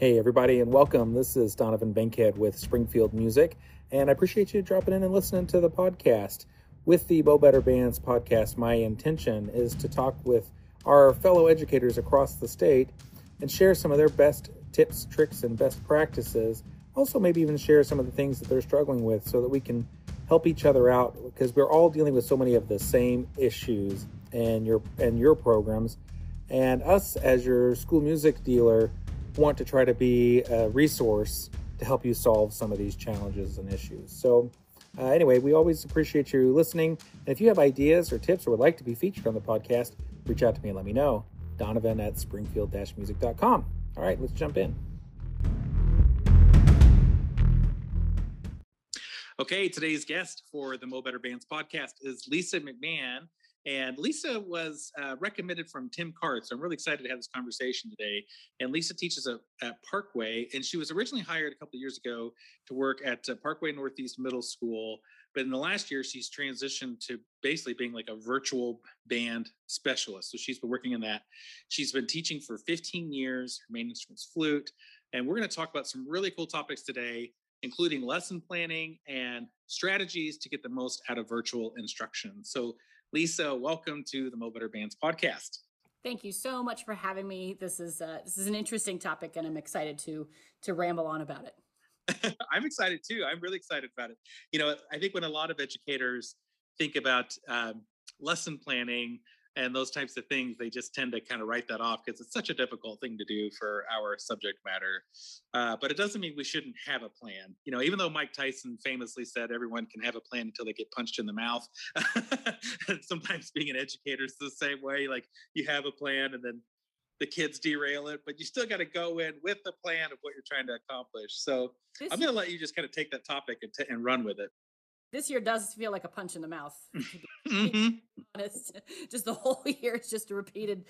Hey, everybody, and welcome. This is Donovan Bankhead with Springfield Music, and I appreciate you dropping in and listening to the podcast. With the Mo Better Bands podcast, my intention is to talk with our fellow educators across the state and share some of their best tips, tricks, and best practices. Also, maybe even share some of the things that they're struggling with so that we can help each other out because we're all dealing with so many of the same issues and your and your programs and us as your school music dealer want to try to be a resource to help you solve some of these challenges and issues. So, uh, anyway, we always appreciate you listening. And if you have ideas or tips or would like to be featured on the podcast, reach out to me and let me know. Donovan at springfield music.com. All right, let's jump in. Okay, today's guest for the Mo Better Bands podcast is Lisa McMahon. And Lisa was uh, recommended from Tim Cart. So I'm really excited to have this conversation today. And Lisa teaches at, at Parkway, and she was originally hired a couple of years ago to work at uh, Parkway Northeast Middle School. But in the last year, she's transitioned to basically being like a virtual band specialist. So she's been working in that. She's been teaching for 15 years. Her main instrument's flute. And we're going to talk about some really cool topics today, including lesson planning and strategies to get the most out of virtual instruction. So Lisa, welcome to the Mo Better Bands podcast. Thank you so much for having me. This is uh, this is an interesting topic, and I'm excited to to ramble on about it. I'm excited too. I'm really excited about it. You know, I think when a lot of educators think about um, lesson planning, and those types of things they just tend to kind of write that off because it's such a difficult thing to do for our subject matter uh, but it doesn't mean we shouldn't have a plan. You know even though mike tyson famously said everyone can have a plan until they get punched in the mouth sometimes being an educator is the same way like you have a plan and then the kids derail it but you still got to go in with the plan of what you're trying to accomplish. So this i'm going to let you just kind of take that topic and, t- and run with it this year does feel like a punch in the mouth. mm-hmm. honest, just the whole year it's just a repeated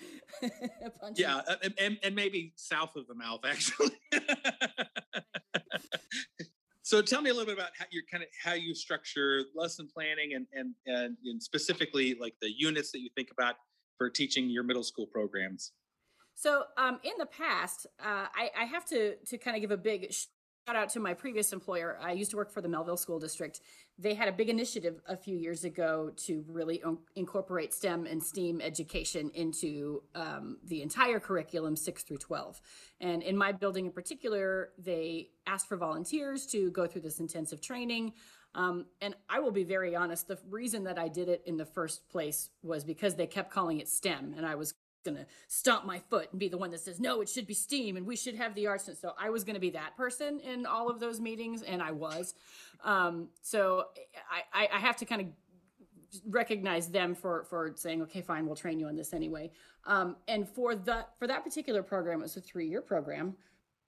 punch. Yeah, and, and, and maybe south of the mouth actually. so tell me a little bit about how you kind of how you structure lesson planning and, and and and specifically like the units that you think about for teaching your middle school programs. So um, in the past, uh, I, I, have to to kind of give a big shout out to my previous employer. I used to work for the Mehlville School District. They had a big initiative a few years ago to really incorporate STEM and STEAM education into um, the entire curriculum, 6 through 12. And in my building in particular, they asked for volunteers to go through this intensive training. Um, and I will be very honest, the reason that I did it in the first place was because they kept calling it STEM. And I was gonna stomp my foot and be the one that says no it should be steam and we should have the arts and so i was gonna be that person in all of those meetings and i was. Um, so I, I have to kind of recognize them for for saying okay fine we'll train you on this anyway. Um, and for the for that particular program it was a three-year program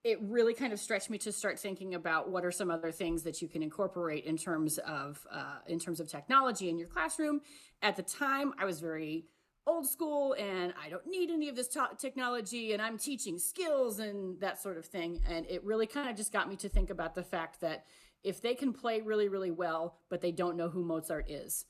it really kind of stretched me to start thinking about what are some other things that you can incorporate in terms of uh, in terms of technology in your classroom. At the time i was very old school and I don't need any of this technology and I'm teaching skills and that sort of thing. And it really kind of just got me to think about the fact that if they can play really, really well, but they don't know who Mozart is,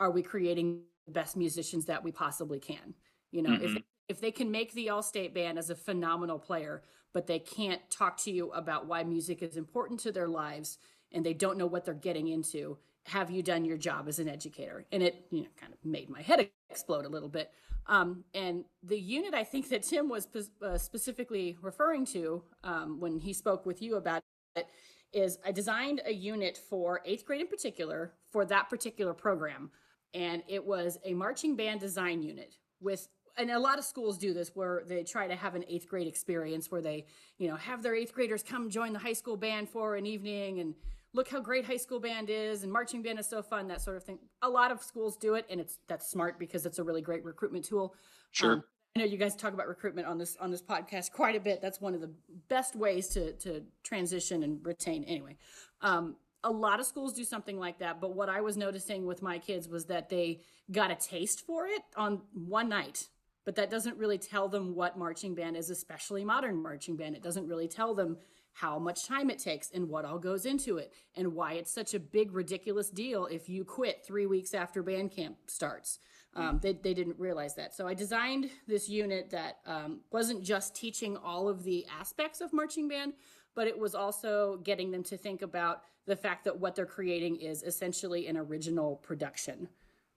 are we creating the best musicians that we possibly can? You know, mm-hmm. if if they can make the All-State band as a phenomenal player, but they can't talk to you about why music is important to their lives and they don't know what they're getting into, have you done your job as an educator? And it, you know, kind of made my head explode a little bit. Um, and the unit I think that Tim was uh, specifically referring to um, when he spoke with you about it is I designed a unit for eighth grade in particular for that particular program. And it was a marching band design unit with and a lot of schools do this where they try to have an eighth grade experience where they you know have their eighth graders come join the high school band for an evening and look how great high school band is and marching band is so fun that sort of thing. A lot of schools do it and it's that's smart because it's a really great recruitment tool. Sure. Um, i know you guys talk about recruitment on this on this podcast quite a bit. That's one of the best ways to to transition and retain. Anyway um, a lot of schools do something like that but what i was noticing with my kids was that they got a taste for it on one night but that doesn't really tell them what marching band is especially modern marching band. It doesn't really tell them how much time it takes and what all goes into it and why it's such a big ridiculous deal if you quit three weeks after band camp starts Um, they, they didn't realize that. So I designed this unit that um, wasn't just teaching all of the aspects of marching band, but it was also getting them to think about the fact that what they're creating is essentially an original production.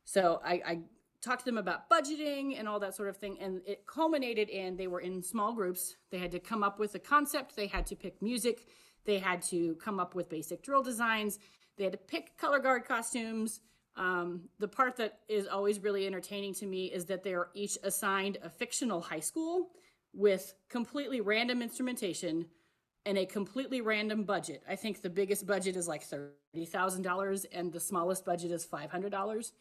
So I, I talked to them about budgeting and all that sort of thing. And it culminated in they were in small groups. They had to come up with a concept, they had to pick music, they had to come up with basic drill designs, they had to pick color guard costumes. Um, the part that is always really entertaining to me is that they are each assigned a fictional high school with completely random instrumentation and a completely random budget. I think the biggest budget is like $30,000 and the smallest budget is $500.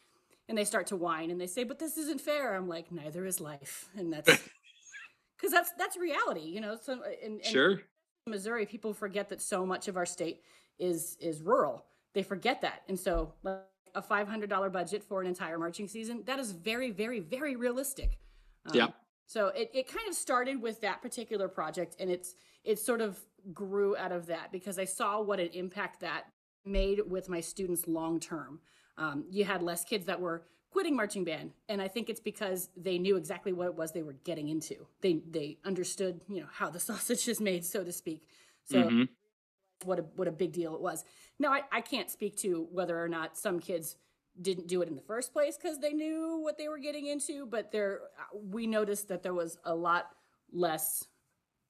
And they start to whine and they say, "But this isn't fair." I'm like, "Neither is life." And that's cuz that's that's reality, you know. So in, in Sure. Missouri, people forget that so much of our state is is rural. They forget that. And so like, a $500 budget for an entire marching season, that is very very very realistic. Um, Yeah. So it, it kind of started with that particular project and it's it sort of grew out of that because I saw what an impact that made with my students long term. Um, you had less kids that were quitting marching band, and I think it's because they knew exactly what it was they were getting into. They they understood you know how the sausage is made, so to speak. So Mhm. what a what a big deal it was. Now I, I can't speak to whether or not some kids didn't do it in the first place because they knew what they were getting into, but there we noticed that there was a lot less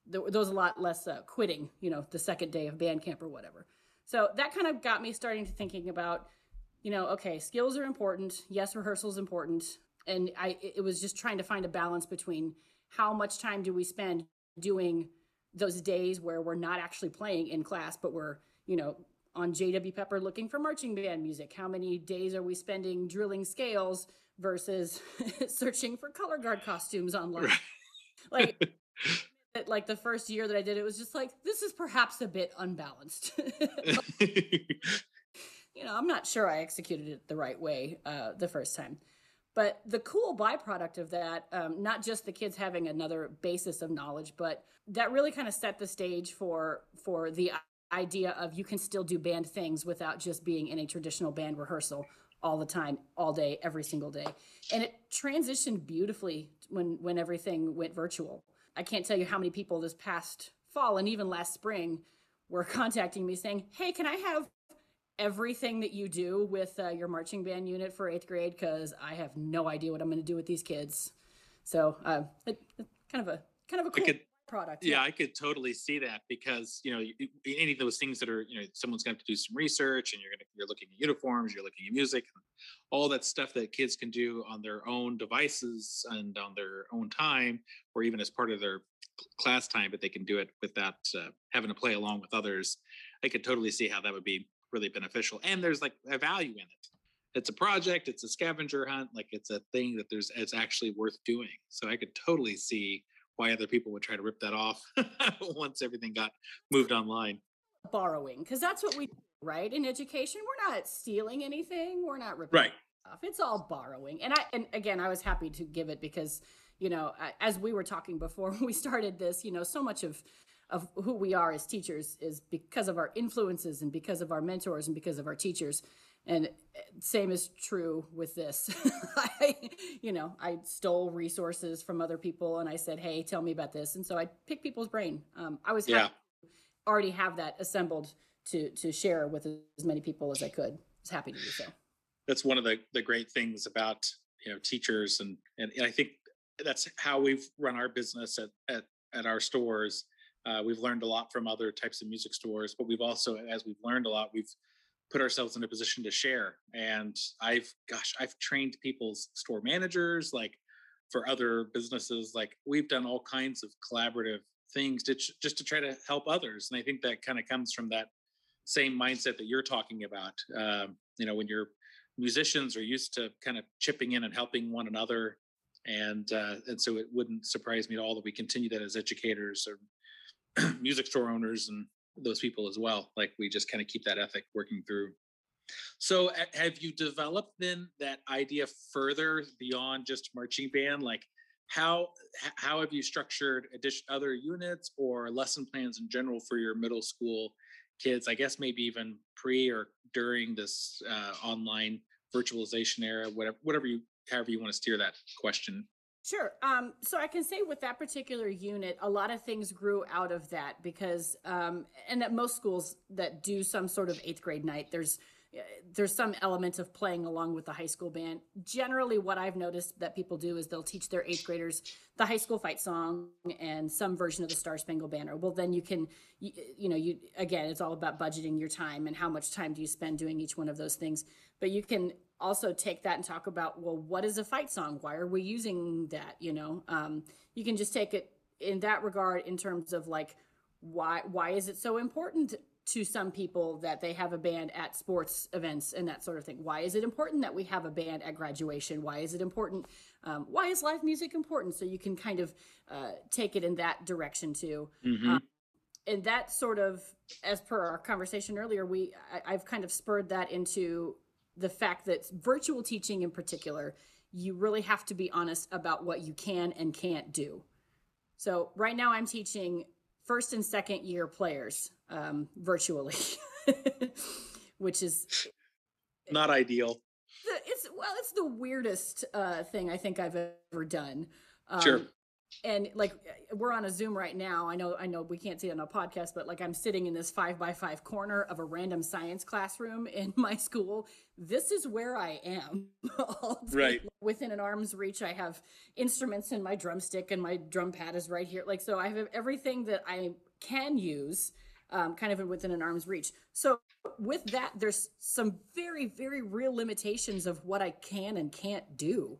there, there was a lot less uh, quitting, you know, the second day of band camp or whatever. So that kind of got me starting to thinking about, you know, okay, skills are important. Yes, rehearsal is important, and I it was just trying to find a balance between how much time do we spend doing those days where we're not actually playing in class, but we're you know on JW Pepper looking for marching band music. How many days are we spending drilling scales versus searching for color guard costumes online? Like like the first year that I did it was just like this is perhaps a bit unbalanced. You know, I'm not sure I executed it the right way uh, the first time. But the cool byproduct of that, um, not just the kids having another basis of knowledge, but that really kind of set the stage for for the idea of you can still do band things without just being in a traditional band rehearsal all the time, all day, every single day. And it transitioned beautifully when when everything went virtual. I can't tell you how many people this past fall and even last spring were contacting me saying, "Hey, can I have everything that you do with uh, your marching band unit for eighth grade? Because I have no idea what I'm going to do with these kids." So, uh, it, it- kind of a kind of a cool could- product. yeah, I could totally see that because you know any of those things that are you know someone's going to have to do some research and you're going to you're looking at uniforms, you're looking at music, all that stuff that kids can do on their own devices and on their own time, or even as part of their class time, but they can do it without uh, having to play along with others. I could totally see how that would be really beneficial, and there's like a value in it. It's a project, it's a scavenger hunt, like it's a thing that there's it's actually worth doing. So I could totally see why other people would try to rip that off once everything got moved online. borrowing because that's what we do, right in education we're not stealing anything we're not ripping Right. off it's all borrowing and i and again i was happy to give it because you know as we were talking before we started this you know so much of of who we are as teachers is because of our influences and because of our mentors and because of our teachers and same is true with this I, you know i stole resources from other people and i said hey tell me about this and so i picked people's brain um, i was happy Yeah. already have that assembled to to share with as many people as I could. I was happy to do so. That's one of the, the great things about you know teachers and, and I think that's how we've run our business at at, at our stores. Uh, we've learned a lot from other types of music stores, but we've also, as we've learned a lot, we've put ourselves in a position to share. And I've, gosh, I've trained people's store managers, like for other businesses, like we've done all kinds of collaborative things to ch- just to try to help others. And I think that kind of comes from that same mindset that you're talking about. Um, you know, when you're musicians are used to kind of chipping in and helping one another. And uh, and so it wouldn't surprise me at all that we continue that as educators or music store owners and those people as well. Like we just kind of keep that ethic working through. So have you developed then that idea further beyond just marching band? Like how how have you structured addition other units or lesson plans in general for your middle school kids? I guess maybe even pre or during this uh, online virtualization era, whatever whatever you however you want to steer that question. Sure. Um, so I can say with that particular unit, a lot of things grew out of that because, um, and at most schools that do some sort of eighth grade night, there's there's some element of playing along with the high school band. Generally, what I've noticed that people do is they'll teach their eighth graders the high school fight song and some version of the Star Spangled Banner. Well, then you can, you, you know, you again, it's all about budgeting your time and how much time do you spend doing each one of those things. But you can also take that and talk about, well, what is a fight song? Why are we using that? You know, um, you can just take it in that regard in terms of like, why why is it so important to some people that they have a band at sports events and that sort of thing. Why is it important that we have a band at graduation? Why is it important? Um, why is live music important? So you can kind of uh, take it in that direction too. Mm-hmm. Um, and that sort of, as per our conversation earlier, we I, I've kind of spurred that into the fact that virtual teaching in particular, you really have to be honest about what you can and can't do. So right now I'm teaching first and second year players um, virtually, which is not ideal. It's well, it's the weirdest uh, thing I think I've ever done. Um, sure and like we're on a zoom right now. I know i know we can't see it on a podcast but like i'm sitting in this five by five corner of a random science classroom in my school. This is where i am. Right. Within an arm's reach i have instruments and my drumstick and my drum pad is right here. Like so i have everything that i can use um, kind of within an arm's reach. So with that there's some very very real limitations of what i can and can't do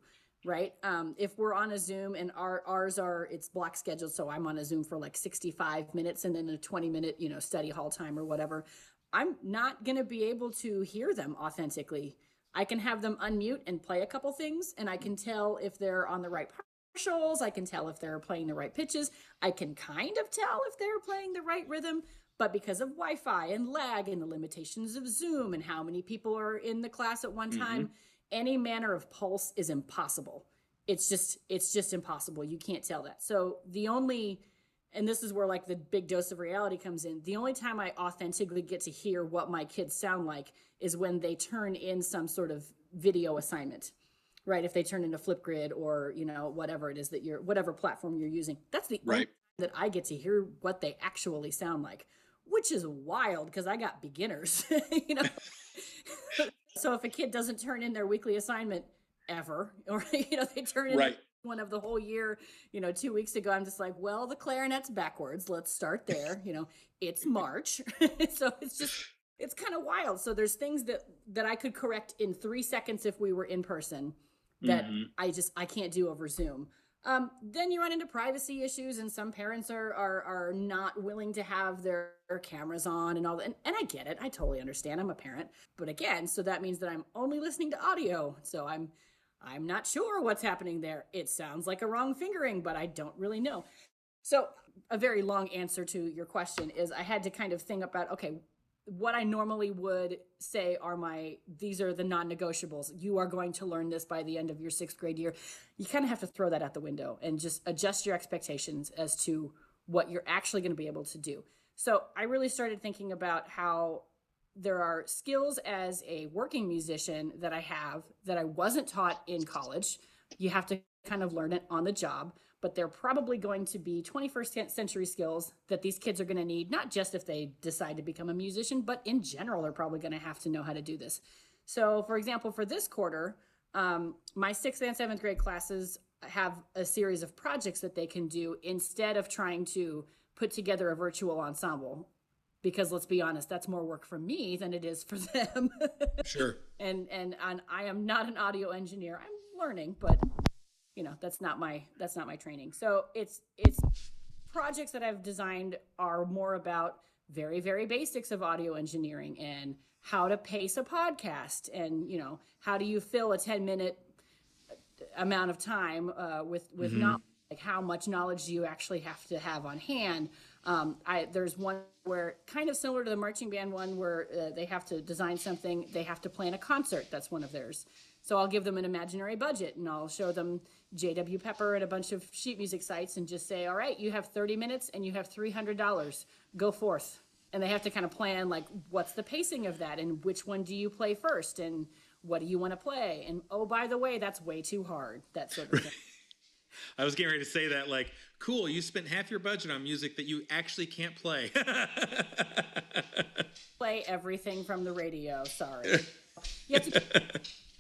right? Um, if we're on a Zoom and our ours are it's block scheduled, so I'm on a Zoom for like 65 minutes and then a 20 minute, you know, study hall time or whatever, I'm not gonna be able to hear them authentically. I can have them unmute and play a couple things, and I can tell if they're on the right partials. I can tell if they're playing the right pitches. I can kind of tell if they're playing the right rhythm. But because of Wi Fi and lag and the limitations of Zoom and how many people are in the class at one mm-hmm. time, any manner of pulse is impossible. It's just it's just impossible. You can't tell that. So the only and this is where like the big dose of reality comes in. The only time I authentically get to hear what my kids sound like is when they turn in some sort of video assignment. Right? If they turn into Flipgrid or, you know, whatever it is that you're whatever platform you're using. That's the right. that I get to hear what they actually sound like, which is wild because I got beginners, you know. So if a kid doesn't turn in their weekly assignment ever, or you know they turn in right. one of the whole year, you know, two weeks ago, I'm just like, well, the clarinet's backwards. Let's start there. you know, it's March, so it's just it's kind of wild. So there's things that that I could correct in three seconds if we were in person that mm-hmm. I just I can't do over Zoom. Um, then you run into privacy issues, and some parents are are are not willing to have their, cameras on and all that. And, and I get it; I totally understand. I'm a parent, but again, so that means that I'm only listening to audio. So I'm I'm not sure what's happening there. It sounds like a wrong fingering, but I don't really know. So a very long answer to your question is I had to kind of think about okay, what I normally would say are my these are the non-negotiables. You are going to learn this by the end of your 6th grade year. You kind of have to throw that out the window and just adjust your expectations as to what you're actually going to be able to do. So, I really started thinking about how there are skills as a working musician that I have that I wasn't taught in college. You have to kind of learn it on the job but they're probably going to be 21st century skills that these kids are going to need, not just if they decide to become a musician, but in general, they're probably going to have to know how to do this. So, for example, for this quarter, um, my sixth and seventh grade classes have a series of projects that they can do instead of trying to put together a virtual ensemble. Because let's be honest that's more work for me than it is for them. Sure. And, and and i am not an audio engineer. I'm learning but you know that's not my that's not my training. So it's it's projects that i've designed are more about very very basics of audio engineering and how to pace a podcast and you know how do you fill a 10 minute amount of time uh, with with mm-hmm. not like how much knowledge do you actually have to have on hand? Um, I, there's one where kind of similar to the marching band one where uh, they have to design something they have to plan a concert. That's one of theirs so I'll give them an imaginary budget and I'll show them JW Pepper and a bunch of sheet music sites and just say, all right, you have 30 minutes and you have $300. Go forth. And they have to kind of plan like, what's the pacing of that and which one do you play first and what do you want to play? And oh, by the way, that's way too hard. That sort of thing. I was getting ready to say that, like, cool, you spent half your budget on music that you actually can't play. play everything from the radio. Sorry.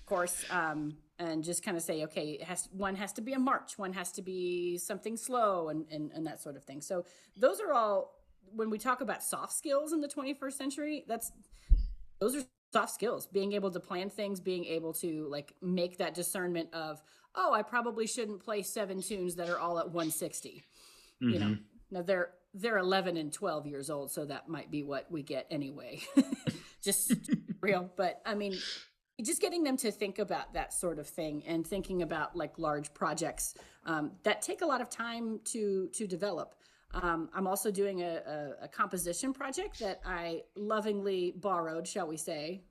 You have to, of course, um, and just kind of say, okay, has, one has to be a march, one has to be something slow, and, and, and that sort of thing. So those are all when we talk about soft skills in the 21st century. That's those are soft skills being able to plan things being able to like make that discernment of oh i probably shouldn't play seven tunes that are all at 160 mm-hmm. you know mm-hmm. now they're they're 11 and 12 years old so that might be what we get anyway just real but i mean just getting them to think about that sort of thing and thinking about like large projects um, that take a lot of time to to develop um, I'm also doing a, a, a, composition project that I lovingly borrowed, shall we say,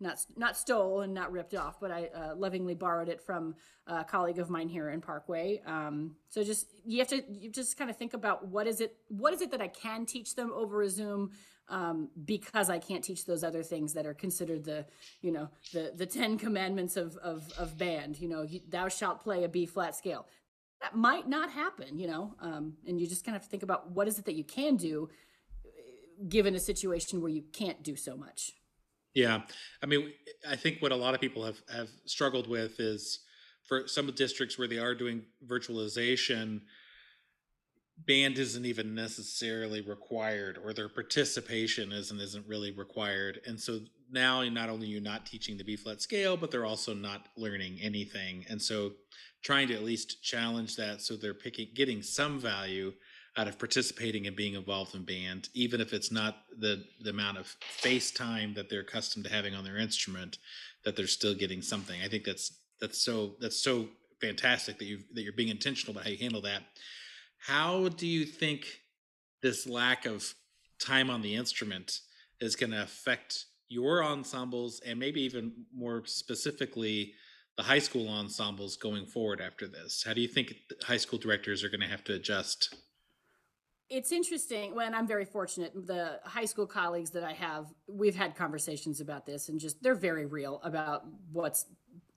not not stole and not ripped off, but I uh, lovingly borrowed it from a colleague of mine here in Parkway. Um, so just you have to you just kind of think about what is it what is it that I can teach them over a Zoom um, because I can't teach those other things that are considered the you know the the Ten Commandments of of, of band. You know, thou shalt play a B flat scale that might not happen, you know, um, and you just kind of think about what is it that you can do given a situation where you can't do so much. Yeah. I mean, I think what a lot of people have, have struggled with is for some districts where they are doing virtualization, band isn't even necessarily required or their participation isn't isn't really required and so now not only you're not teaching the b flat scale but they're also not learning anything and so trying to at least challenge that so they're picking getting some value out of participating and being involved in band, even if it's not the the amount of face time that they're accustomed to having on their instrument, that they're still getting something. I think that's that's so that's so fantastic that you that you're being intentional about how you handle that. How do you think this lack of time on the instrument is going to affect your ensembles and maybe even more specifically the high school ensembles going forward after this? How do you think high school directors are going to have to adjust? It's interesting. When I'm very fortunate, the high school colleagues that I have, we've had conversations about this, and just they're very real about what's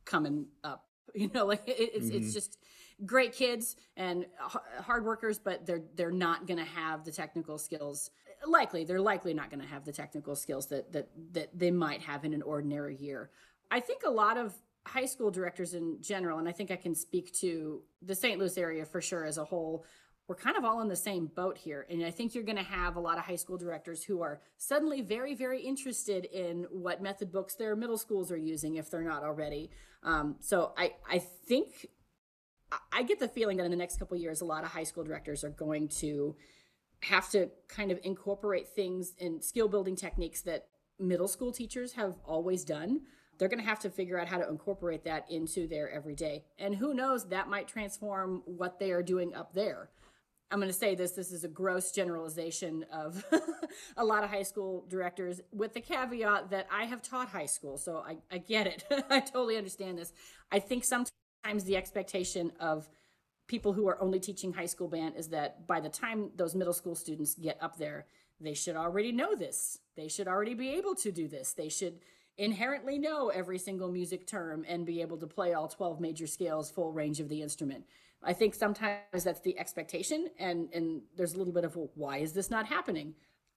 coming up. You know, like it, it's mm-hmm. it's just great kids and hard workers, but they're they're not going to have the technical skills. Likely, they're likely not going to have the technical skills that that that they might have in an ordinary year. I think a lot of high school directors in general, and I think I can speak to the St. Louis area for sure as a whole, we're kind of all in the same boat here. And I think you're going to have a lot of high school directors who are suddenly very, very interested in what method books their middle schools are using if they're not already. Um, so I, I think I get the feeling that in the next couple years, a lot of high school directors are going to have to kind of incorporate things and skill building techniques that middle school teachers have always done they're going to have to figure out how to incorporate that into their everyday. And who knows, that might transform what they are doing up there. I'm going to say this this is a gross generalization of a lot of high school directors, with the caveat that I have taught high school. So I, I get it. I totally understand this. I think sometimes the expectation of people who are only teaching high school band is that by the time those middle school students get up there, they should already know this. They should already be able to do this. They should inherently know every single music term and be able to play all 12 major scales full range of the instrument i think sometimes that's the expectation and and there's a little bit of well, why is this not happening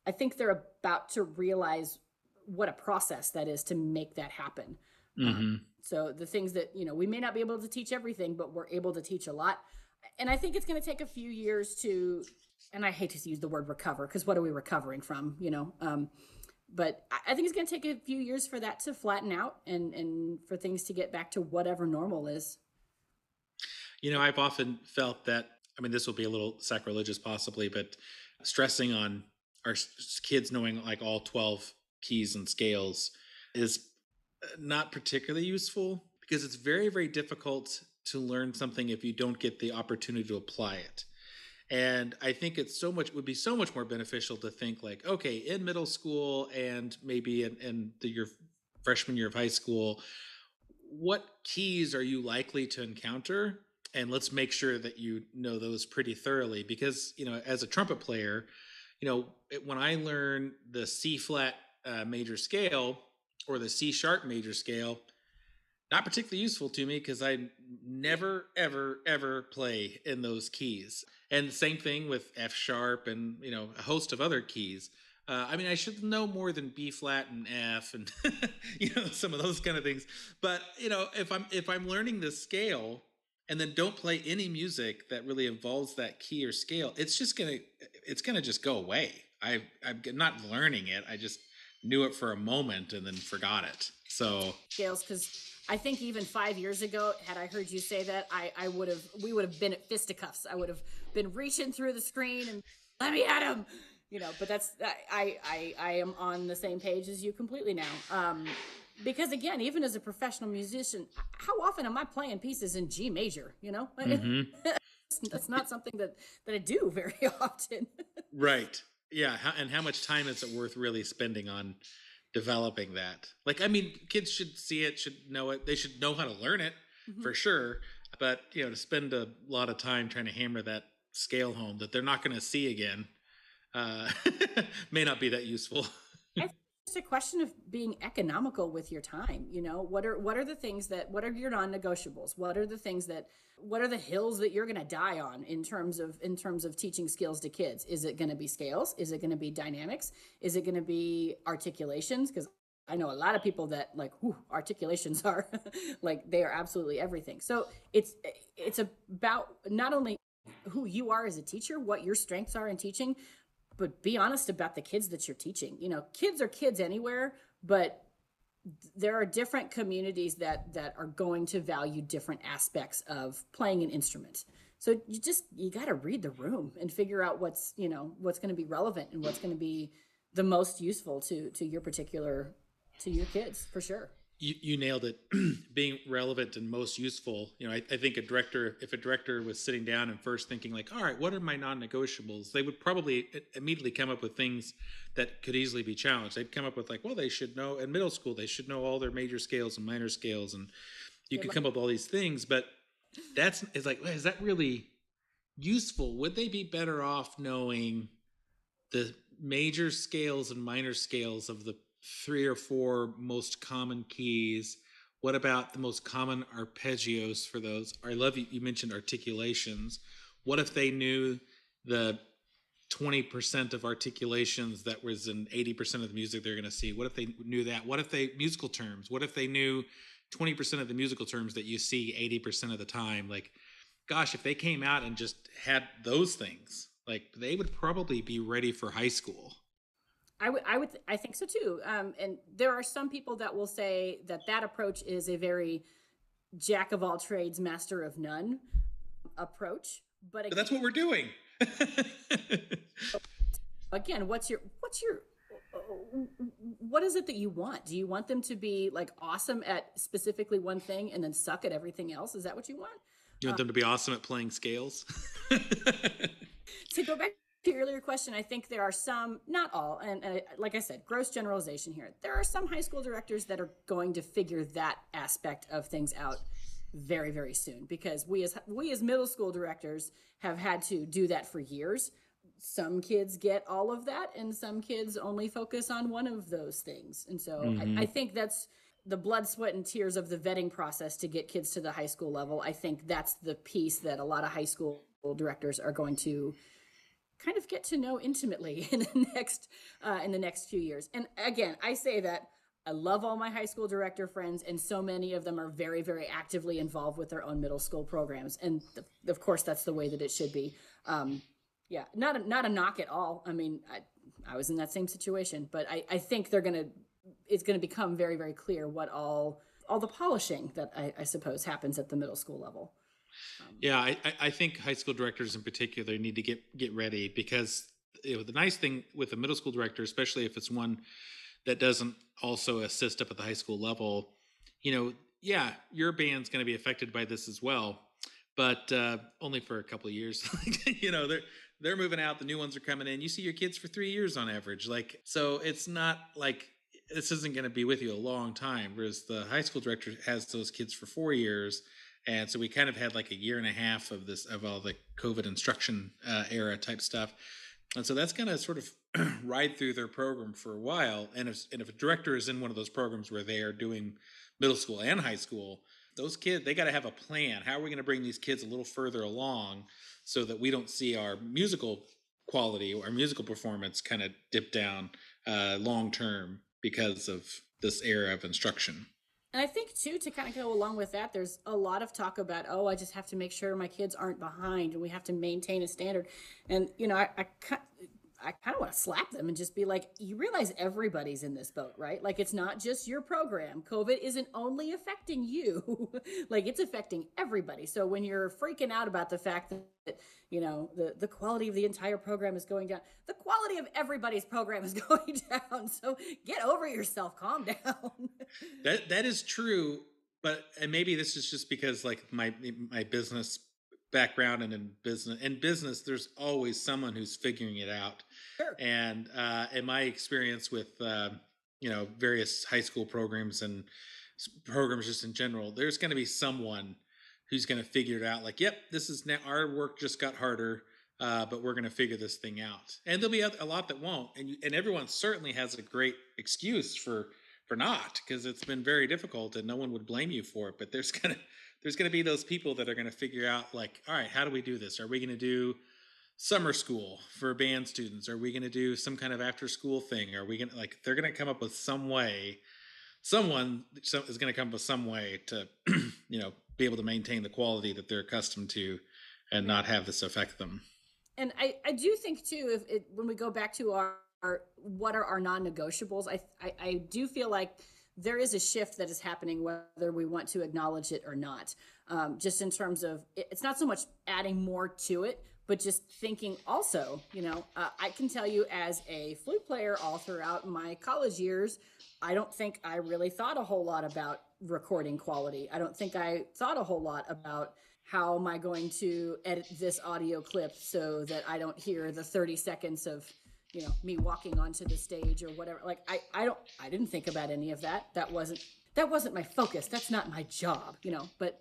i think they're about to realize what a process that is to make that happen mm-hmm. um, so the things that you know we may not be able to teach everything but we're able to teach a lot and i think it's going to take a few years to and i hate to use the word recover because what are we recovering from you know um, but I think it's going to take a few years for that to flatten out and and for things to get back to whatever normal is. You know, I've often felt that. I mean, this will be a little sacrilegious, possibly, but stressing on our kids knowing like all twelve keys and scales is not particularly useful because it's very very difficult to learn something if you don't get the opportunity to apply it. And I think it's so much would be so much more beneficial to think like, okay, in middle school and maybe in, in the, your freshman year of high school, what keys are you likely to encounter? And let's make sure that you know those pretty thoroughly because, you know, as a trumpet player, you know, it, when I learn the C flat uh, major scale or the C sharp major scale, not particularly useful to me because I never, ever, ever play in those keys. And same thing with F sharp and you know a host of other keys. Uh, I mean, I should know more than B flat and F and you know some of those kind of things. But you know, if I'm if I'm learning the scale and then don't play any music that really involves that key or scale, it's just gonna it's gonna just go away. I I'm not learning it. I just knew it for a moment and then forgot it. So scales because I think even five years ago, had I heard you say that, I I would have we would have been at fisticuffs. I would have been reaching through the screen and let me at him you know but that's I, I i am on the same page as you completely now um because again even as a professional musician how often am i playing pieces in g major you know mm-hmm. that's not something that that i do very often right yeah and how much time is it worth really spending on developing that like i mean kids should see it should know it they should know how to learn it mm-hmm. for sure but you know to spend a lot of time trying to hammer that scale home that they're not going to see again uh, may not be that useful. It's a question of being economical with your time. You know, what are what are the things that what are your non-negotiables? What are the things that what are the hills that you're going to die on in terms of in terms of teaching skills to kids? Is it going to be scales? Is it going to be dynamics? Is it going to be articulations? Because I know a lot of people that like whew, articulations are like they are absolutely everything. So it's it's about not only who you are as a teacher, what your strengths are in teaching, but be honest about the kids that you're teaching. You know, kids are kids anywhere, but there are different communities that that are going to value different aspects of playing an instrument. So you just you got to read the room and figure out what's, you know, what's going to be relevant and what's going to be the most useful to to your particular to your kids for sure you, you nailed it being relevant and most useful. You know I, I, think a director if a director was sitting down and first thinking like all right what are my non-negotiables? they would probably immediately come up with things that could easily be challenged. They'd come up with like well they should know in middle school they should know all their major scales and minor scales and you could come up with all these things but that's it's like is that really useful? Would they be better off knowing the major scales and minor scales of the three or four most common keys. What about the most common arpeggios for those? I love you, you mentioned articulations. What if they knew the 20% of articulations that was in 80% of the music they're going to see? What if they knew that? What if they musical terms? What if they knew 20% of the musical terms that you see 80% of the time? Like, gosh, if they came out and just had those things, like they would probably be ready for high school. I would, I would, I think so too. Um, and there are some people that will say that that approach is a very jack of all trades, master of none um, approach. But, again, but that's what we're doing. again, what's your, what's your, uh, what is it that you want? Do you want them to be like awesome at specifically one thing and then suck at everything else? Is that what you want? You want um, them to be awesome at playing scales? to go back to your earlier question, I think there are some, not all, and like I said, gross generalization here. There are some high school directors that are going to figure that aspect of things out very, very soon because we as we as middle school directors have had to do that for years. Some kids get all of that, and some kids only focus on one of those things. And so mm-hmm. I, I think that's the blood, sweat, and tears of the vetting process to get kids to the high school level. I think that's the piece that a lot of high school directors are going to kind of get to know intimately in the next uh, in the next few years. And again, I say that I love all my high school director friends, and so many of them are very, very actively involved with their own middle school programs. And th- of course, that's the way that it should be. Um, yeah, not a, not a knock at all. I mean, I, I was in that same situation, but I, I think they're gonna it's gonna become very, very clear what all all the polishing that I, I suppose happens at the middle school level. Um, yeah, I, I think high school directors in particular need to get get ready because you know, the nice thing with a middle school director, especially if it's one that doesn't also assist up at the high school level, you know, yeah, your band's going to be affected by this as well, but uh, only for a couple of years. you know, they're they're moving out, the new ones are coming in. You see your kids for three years on average, like so. It's not like this isn't going to be with you a long time. Whereas the high school director has those kids for four years and so we kind of had like a year and a half of this of all the covid instruction uh, era type stuff and so that's going to sort of ride through their program for a while and if, and if a director is in one of those programs where they are doing middle school and high school, those kids they got to have a plan. How are we going to bring these kids a little further along so that we don't see our musical quality or musical performance kind of dip down uh, long term because of this era of instruction. And I think too, to kind of go along with that, there's a lot of talk about, oh, I just have to make sure my kids aren't behind, and we have to maintain a standard. And you know, I, I I kind of want to slap them and just be like, you realize everybody's in this boat, right? Like it's not just your program. COVID isn't only affecting you, like it's affecting everybody. So when you're freaking out about the fact that, you know, the, the quality of the entire program is going down, the quality of everybody's program is going down. So get over yourself, calm down. that that is true. But and maybe this is just because like my my business background and in business in business there's always someone who's figuring it out sure. and uh, in my experience with uh, you know various high school programs and programs just in general there's going to be someone who's going to figure it out like yep this is now our work just got harder uh, but we're going to figure this thing out and there'll be a, lot that won't and you, and everyone certainly has a great excuse for for not because it's been very difficult and no one would blame you for it but there's to there's going to be those people that are going to figure out like all right how do we do this are we going to do summer school for band students. Are we going to do some kind of after school thing? Are we going to like they're going to come up with some way someone is going to come up with some way to you know be able to maintain the quality that they're accustomed to and not have this affect them. And i i do think too if it when we go back to our, our what are our non-negotiables I, I i do feel like there is a shift that is happening whether we want to acknowledge it or not. Um, just in terms of it's not so much adding more to it but just thinking also you know uh, i can tell you as a flute player all throughout my college years i don't think i really thought a whole lot about recording quality. I don't think i thought a whole lot about how am i going to edit this audio clip so that i don't hear the 30 seconds of you know me walking onto the stage or whatever. Like i i don't i didn't think about any of that. That wasn't that wasn't my focus. That's not my job you know but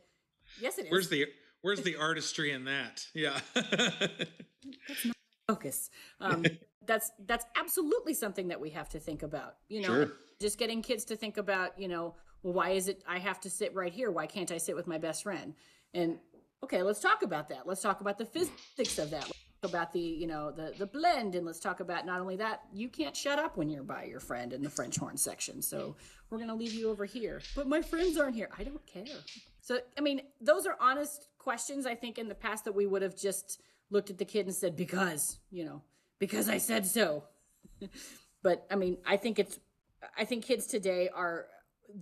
yes it is. Where's the where's the artistry in that? Yeah. That's not focus. Um that's that's absolutely something that we have to think about you know? Sure. just getting kids to think about you know well why is it i have to sit right here? Why can't i sit with my best friend? And okay let's talk about that. Let's talk about the physics of that. About the you know the the blend and let's talk about not only that you can't shut up when you're by your friend in the french horn section. So we're going to leave you over here. But my friends aren't here. I don't care. So i mean those are honest questions i think in the past that we would have just looked at the kid and said because you know because i said so. But i mean i think it's i think kids today are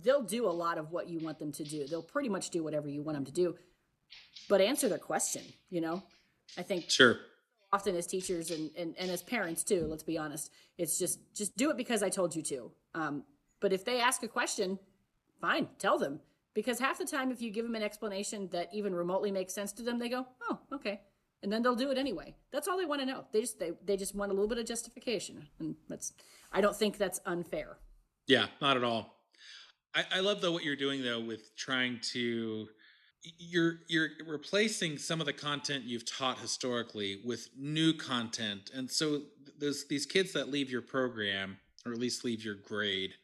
they'll do a lot of what you want them to do. They'll pretty much do whatever you want them to do but answer their question you know? I think sure. often as teachers and, and, and as parents too let's be honest it's just just do it because i told you to. Um, but if they ask a question fine tell them because half the time if you give them an explanation that even remotely makes sense to them they go oh okay. And then they'll do it anyway. That's all they want to know. They just they, they just want a little bit of justification and that's i don't think that's unfair. Yeah not at all. I, I love though what you're doing though with trying to you're you're replacing some of the content you've taught historically with new content. And so those these kids that leave your program or at least leave your grade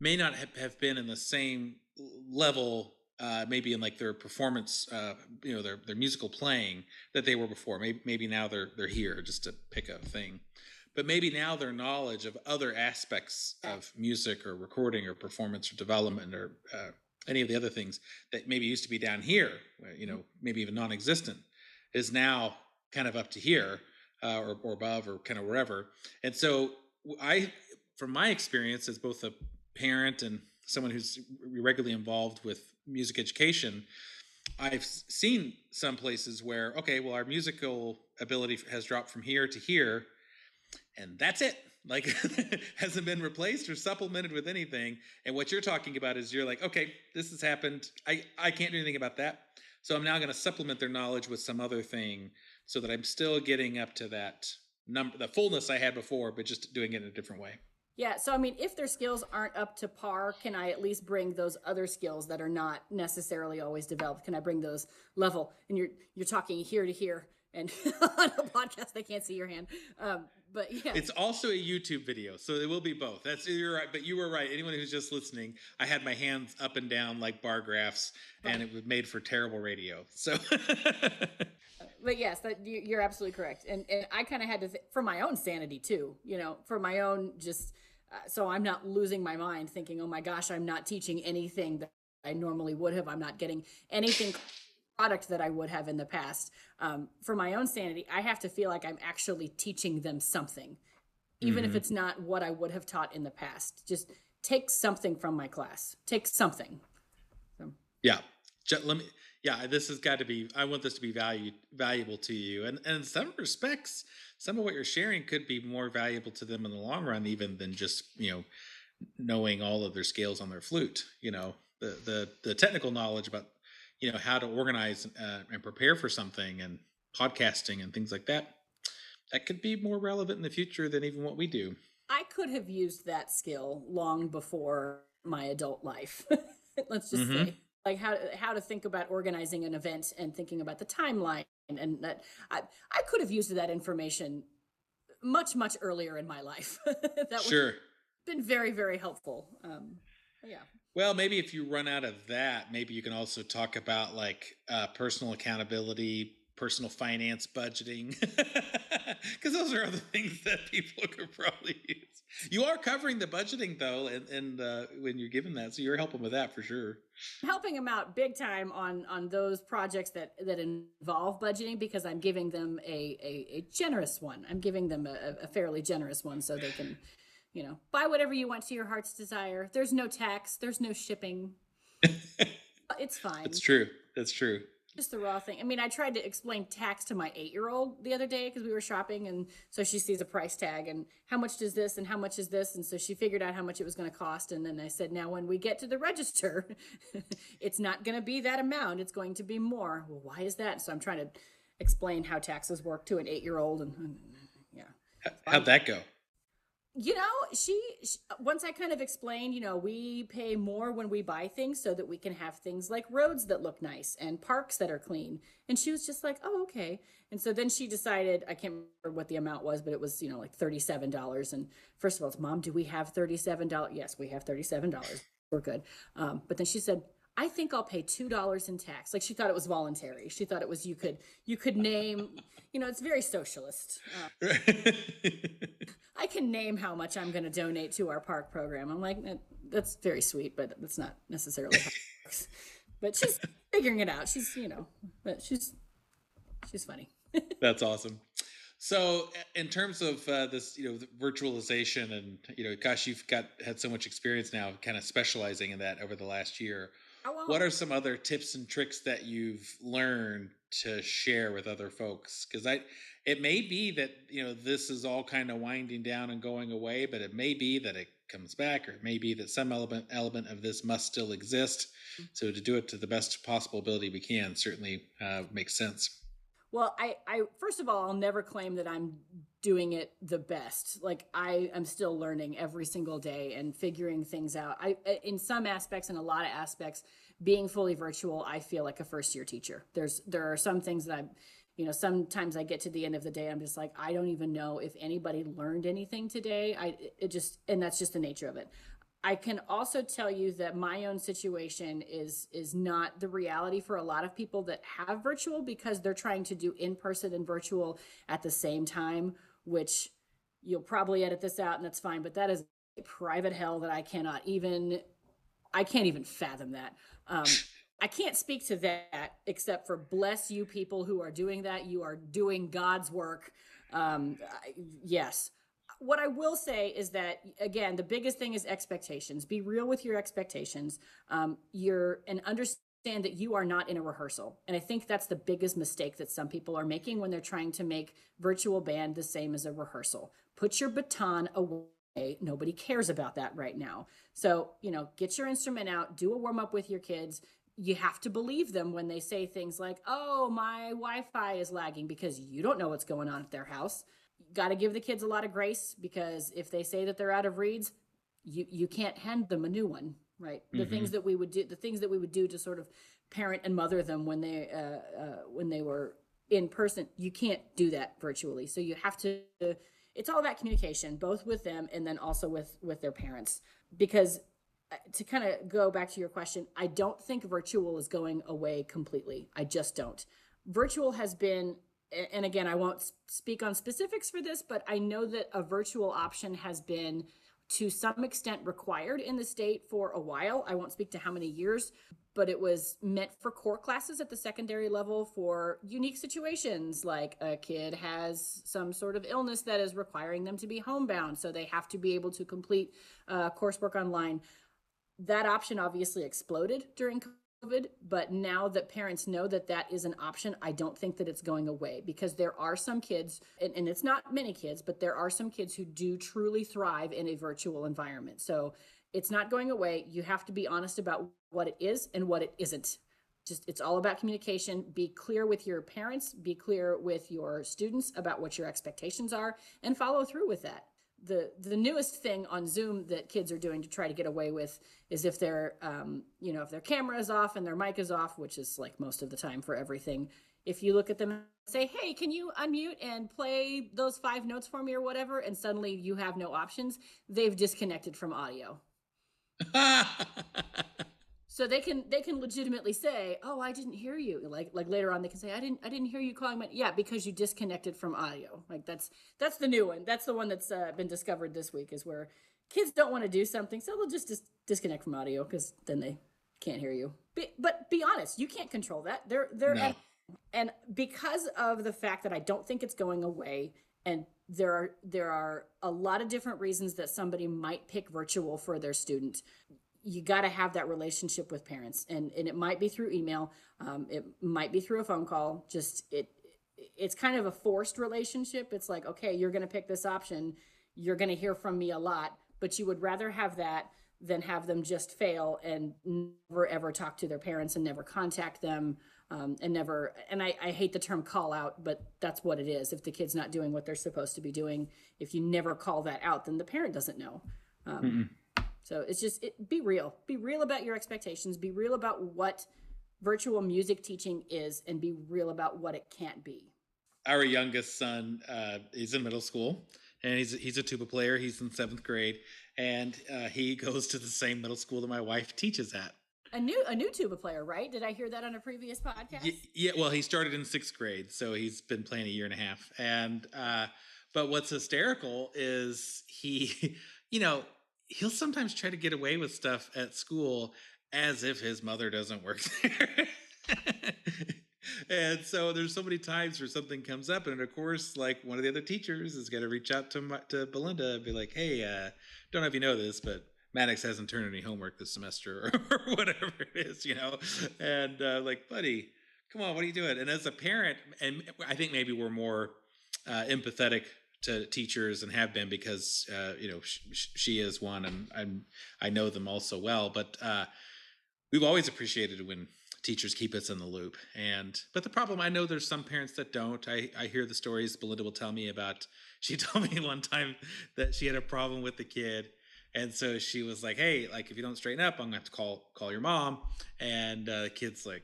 may not have, have been in the same level uh, maybe in like their performance uh, you know their, their musical playing that they were before maybe, maybe now they're they're here just to pick a thing but maybe now their knowledge of other aspects of music or recording or performance or development or uh, any of the other things that maybe used to be down here, you know, maybe even non-existent, is now kind of up to here uh, or, or above or kind of wherever. And so I, from my experience as both a parent and someone who's regularly involved with music education, I've seen some places where, okay, well, our musical ability has dropped from here to here, and that's it. Like hasn't been replaced or supplemented with anything. And what you're talking about is you're like okay this has happened. I i can't do anything about that. So i'm now going to supplement their knowledge with some other thing so that i'm still getting up to that number the fullness i had before but just doing it in a different way Yeah, so I mean, if their skills aren't up to par, can I at least bring those other skills that are not necessarily always developed? Can I bring those level? And you're you're talking here to here, and on a podcast they can't see your hand. Um, but yeah, it's also a YouTube video, so it will be both. That's you're right, but you were right. Anyone who's just listening, I had my hands up and down like bar graphs, and it was made for terrible radio. So. but yes, that you're absolutely correct, and and I kind of had to th- for my own sanity too. You know, for my own just uh, so I'm not losing my mind thinking, oh my gosh, I'm not teaching anything that I normally would have. I'm not getting anything product that I would have in the past. Um, for my own sanity, I have to feel like I'm actually teaching them something, even mm-hmm. if it's not what I would have taught in the past. Just take something from my class. Take something. So. Yeah. Let me yeah, this has got to be. I want this to be valued, valuable to you, and, and in some respects, some of what you're sharing could be more valuable to them in the long run, even than just you know knowing all of their scales on their flute. You know, the the the technical knowledge about you know how to organize uh, and prepare for something, and podcasting and things like that. That could be more relevant in the future than even what we do. I could have used that skill long before my adult life. Let's just mm-hmm. say like how how to think about organizing an event and thinking about the timeline and, that I I could have used that information much much earlier in my life. that sure been very very helpful. Um, yeah. Well, maybe if you run out of that, maybe you can also talk about like uh, personal accountability, personal finance budgeting, because those are other things that people could probably use. You are covering the budgeting though, and, and uh, when you're given that, so you're helping with that for sure. Helping them out big time on on those projects that that involve budgeting because I'm giving them a a, a generous one. I'm giving them a, a fairly generous one so they can, you know, buy whatever you want to your heart's desire. There's no tax. There's no shipping. it's fine. It's true. That's true just the raw thing. I mean, I tried to explain tax to my eight year old the other day because we were shopping, and so she sees a price tag and how much does this and how much is this, and so she figured out how much it was going to cost. And then I said, now when we get to the register, it's not going to be that amount; it's going to be more. Well, why is that? So I'm trying to explain how taxes work to an eight year old, and, and yeah. How'd that go? You know she, she, once i kind of explained you know we pay more when we buy things so that we can have things like roads that look nice and parks that are clean. And she was just like oh okay. And so then she decided i can't remember what the amount was but it was you know like $37 and first of all it's mom do we have $37 yes we have $37 we're good. Um, but then she said I think I'll pay two dollars in tax. Like she thought it was voluntary. She thought it was you could you could name. You know, it's very socialist. I can name how much I'm going to donate to our park program. I'm like, that's very sweet, but that's not necessarily how it works. But she's figuring it out. She's you know, but she's she's funny. that's awesome. So, in terms of uh, this, you know, virtualization, and you know, gosh, you've got had so much experience now, kind of specializing in that over the last year. What are some other tips and tricks that you've learned to share with other folks? Because I, it may be that you know this is all kind of winding down and going away, but it may be that it comes back, or it may be that some element element of this must still exist. Mm. So to do it to the best possible ability we can certainly uh, makes sense. Well, I, I first of all, I'll never claim that I'm doing it the best. Like I am still learning every single day and figuring things out. I, in some aspects, and a lot of aspects, being fully virtual, I feel like a first year teacher. There's there are some things that I'm, you know, sometimes I get to the end of the day, I'm just like, I don't even know if anybody learned anything today. I it just and that's just the nature of it. I can also tell you that my own situation is is not the reality for a lot of people that have virtual because they're trying to do in person and virtual at the same time, which you'll probably edit this out and that's fine, but that is a private hell that I cannot even I can't even fathom that. Um, I can't speak to that except for bless you people who are doing that. You are doing God's work. Um, yes what I will say is that again, the biggest thing is expectations. Be real with your expectations. Um, you're and understand that you are not in a rehearsal. And I think that's the biggest mistake that some people are making when they're trying to make virtual band the same as a rehearsal. Put your baton away. Nobody cares about that right now. So, you know, get your instrument out, do a warm up with your kids. You have to believe them when they say things like, oh, my Wi Fi is lagging because you don't know what's going on at their house got to give the kids a lot of grace because if they say that they're out of reeds, you you can't hand them a new one, right? The mm-hmm. things that we would do, the things that we would do to sort of parent and mother them when they uh, uh, when they were in person, you can't do that virtually. So you have to. It's all about communication, both with them and then also with with their parents, because uh, to kind of go back to your question, I don't think virtual is going away completely. I just don't. Virtual has been and again, I won't speak on specifics for this, but I know that a virtual option has been to some extent required in the state for a while. I won't speak to how many years, but it was meant for core classes at the secondary level for unique situations like a kid has some sort of illness that is requiring them to be homebound so they have to be able to complete uh, coursework online that option obviously exploded during COVID, but now that parents know that that is an option, I don't think that it's going away because there are some kids, and, and, it's not many kids, but there are some kids who do truly thrive in a virtual environment. So it's not going away. You have to be honest about what it is and what it isn't. Just it's all about communication. Be clear with your parents, be clear with your students about what your expectations are, and follow through with that the the newest thing on Zoom that kids are doing to try to get away with is if their um, you know if their camera is off and their mic is off, which is like most of the time for everything. If you look at them and say, "Hey, can you unmute and play those five notes for me or whatever," and suddenly you have no options, they've disconnected from audio. so they can they can legitimately say oh i didn't hear you like like later on they can say i didn't i didn't hear you calling my yeah because you disconnected from audio. Like that's that's the new one. That's the one that's uh, been discovered this week is where kids don't want to do something so they'll just, just disconnect from audio because then they can't hear you. Be, but be honest you can't control that. They're they're no. and because of the fact that i don't think it's going away and there are there are a lot of different reasons that somebody might pick virtual for their student you got to have that relationship with parents and, and it might be through email um, it might be through a phone call just it it's kind of a forced relationship. It's like okay you're going to pick this option you're going to hear from me a lot but you would rather have that than have them just fail and never ever talk to their parents and never contact them um, and never and I, I hate the term call out but that's what it is. If the kid's not doing what they're supposed to be doing if you never call that out then the parent doesn't know. Um, so it's just it, be real. Be real about your expectations. Be real about what virtual music teaching is, and be real about what it can't be. Our youngest son, uh, he's in middle school, and he's he's a tuba player. He's in seventh grade, and uh, he goes to the same middle school that my wife teaches at. A new a new tuba player, right? Did I hear that on a previous podcast? Yeah, yeah well, he started in sixth grade, so he's been playing a year and a half. And uh, but what's hysterical is he, you know, he'll sometimes try to get away with stuff at school as if his mother doesn't work there. and so there's so many times where something comes up, and of course, like one of the other teachers is going to reach out to to Belinda and be like, "Hey, uh, don't know if you know this, but Maddox hasn't turned any homework this semester, or, or whatever it is, you know." And uh, like, buddy, come on, what are you doing? And as a parent, and I think maybe we're more uh, empathetic to teachers and have been because uh, you know sh- she is one and I'm, I know them all so well. But uh, we've always appreciated when teachers keep us in the loop. And but the problem I know there's some parents that don't. I I hear the stories Belinda will tell me about. She told me one time that she had a problem with the kid. And so she was like, "Hey, like if you don't straighten up, I'm gonna have to call call your mom." And uh, the kid's like,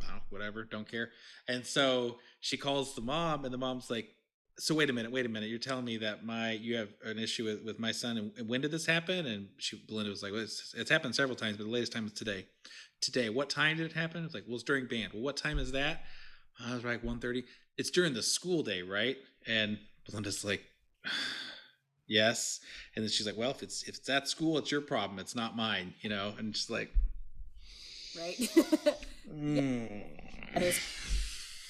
"Wow, whatever, don't care." And so she calls the mom, and the mom's like, so wait a minute, wait a minute. You're telling me that my you have an issue with, with my son, and when did this happen? And she Belinda was like, well, it's, it's happened several times, but the latest time is today. Today, what time did it happen? It's like, well, it's during band. Well, what time is that? I was like, 1.30. It's during the school day, right? And Belinda's like, yes. And then she's like, well, if it's if it's at school, it's your problem. It's not mine, you know. And just like, right. mm. That is,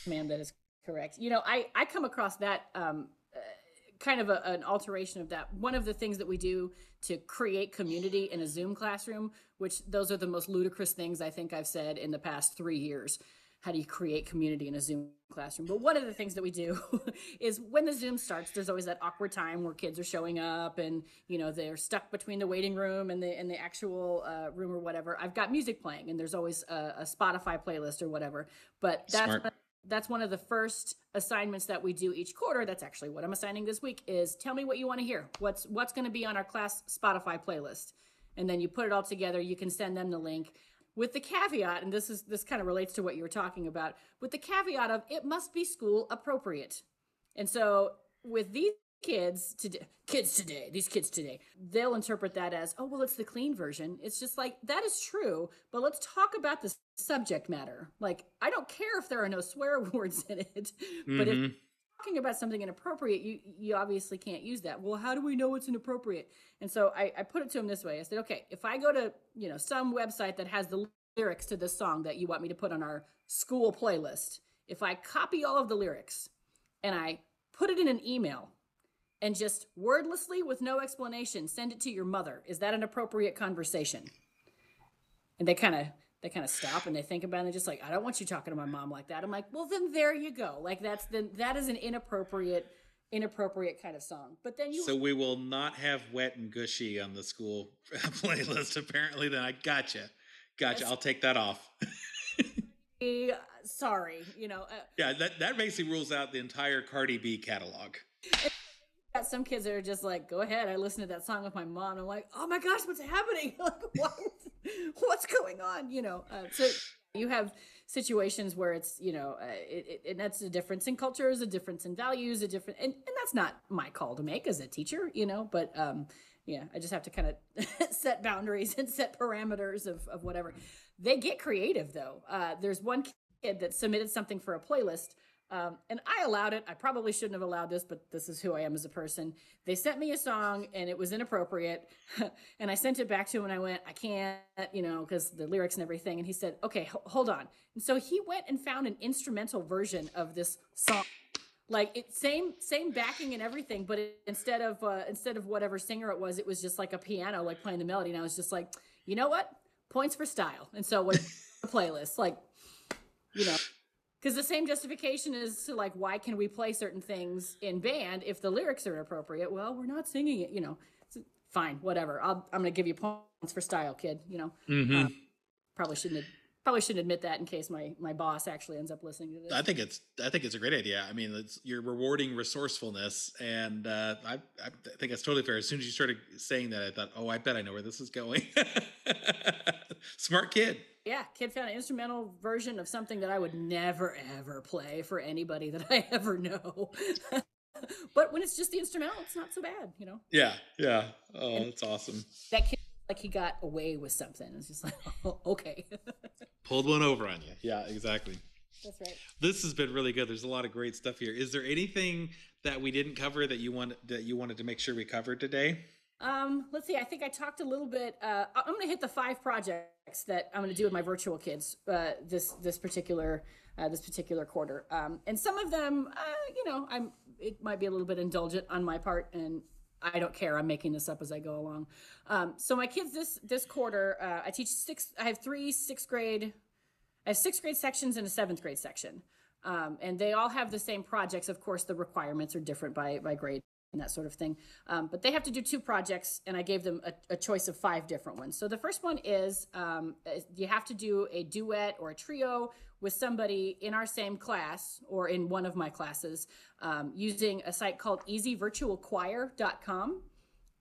man, that is Correct. You know, I I come across that um, uh, kind of a, an alteration of that. One of the things that we do to create community in a Zoom classroom, which those are the most ludicrous things I think I've said in the past three years. How do you create community in a Zoom classroom? But one of the things that we do is when the Zoom starts, there's always that awkward time where kids are showing up and you know they're stuck between the waiting room and the and the actual uh, room or whatever. I've got music playing and there's always a, a Spotify playlist or whatever. But that's. That's one of the first assignments that we do each quarter. That's actually what I'm assigning this week is tell me what you want to hear. What's what's going to be on our class Spotify playlist. And then you put it all together, you can send them the link with the caveat and this is this kind of relates to what you were talking about, with the caveat of it must be school appropriate. And so with these kids today kids today these kids today they'll interpret that as oh well it's the clean version it's just like that is true but let's talk about the subject matter like i don't care if there are no swear words in it mm-hmm. but if mm-hmm. talking about something inappropriate you you obviously can't use that well how do we know it's inappropriate and so i, I put it to him this way i said okay if i go to you know some website that has the lyrics to this song that you want me to put on our school playlist if i copy all of the lyrics and i put it in an email and just wordlessly with no explanation send it to your mother. Is that an appropriate conversation? And they kind of they kind of stop and they think about it and just like i don't want you talking to my mom like that. I'm like well then there you go. Like that's then that is an inappropriate inappropriate kind of song. But then you so we will not have wet and gushy on the school playlist apparently then. I gotcha. Gotcha. I'll take that off. Sorry you know uh, yeah that, that basically rules out the entire cardi b catalog got some kids that are just like, go ahead. I listened to that song with my mom. I'm like, oh my gosh, what's happening? like, what? what's going on? You know, uh, so you have situations where it's, you know, uh, it, it, and that's a difference in cultures, a difference in values, a different, and, and that's not my call to make as a teacher, you know, but, um, yeah, I just have to kind of set boundaries and set parameters of, of whatever. They get creative though. Uh, there's one kid that submitted something for a playlist um, and I allowed it. I probably shouldn't have allowed this, but this is who I am as a person. They sent me a song and it was inappropriate. and I sent it back to him and I went, I can't, you know, because the lyrics and everything. And he said, okay, hold on. And so he went and found an instrumental version of this song. Like it same same backing and everything, but it, instead of uh, instead of whatever singer it was, it was just like a piano, like playing the melody. And I was just like, you know what? Points for style. And so what playlist, like, you know, because the same justification is to like why can we play certain things in band if the lyrics are inappropriate well we're not singing it you know. Fine whatever. I am gonna give you points for style kid you know. Mm-hmm. uh, probably shouldn't probably shouldn't admit that in case my my boss actually ends up listening to this. I think it's i think it's a great idea. I mean it's you're rewarding resourcefulness and uh, I, I think that's totally fair. As soon as you started saying that i thought oh i bet i know where this is going. Smart kid yeah, kid found an instrumental version of something that I would never ever play for anybody that I ever know. but when it's just the instrumental, it's not so bad, you know. Yeah, yeah. Oh, and that's awesome. That kid like he got away with something. It's just like, oh, okay. Pulled one over on you. Yeah, exactly. That's right. This has been really good. There's a lot of great stuff here. Is there anything that we didn't cover that you want that you wanted to make sure we covered today? Um, let's see. I think I talked a little bit. Uh, I'm going to hit the five projects that I'm going to do with my virtual kids uh, this this particular uh, this particular quarter. Um, and some of them, uh, you know, I'm it might be a little bit indulgent on my part, and I don't care. I'm making this up as I go along. Um, so my kids this this quarter, uh, I teach six. I have three sixth grade. I have sixth grade sections and a seventh grade section. Um, and they all have the same projects. Of course, the requirements are different by by grade and that sort of thing. Um, but they have to do two projects, and I gave them a, a, choice of five different ones. So the first one is um, you have to do a duet or a trio with somebody in our same class or in one of my classes um, using a site called easyvirtualchoir.com.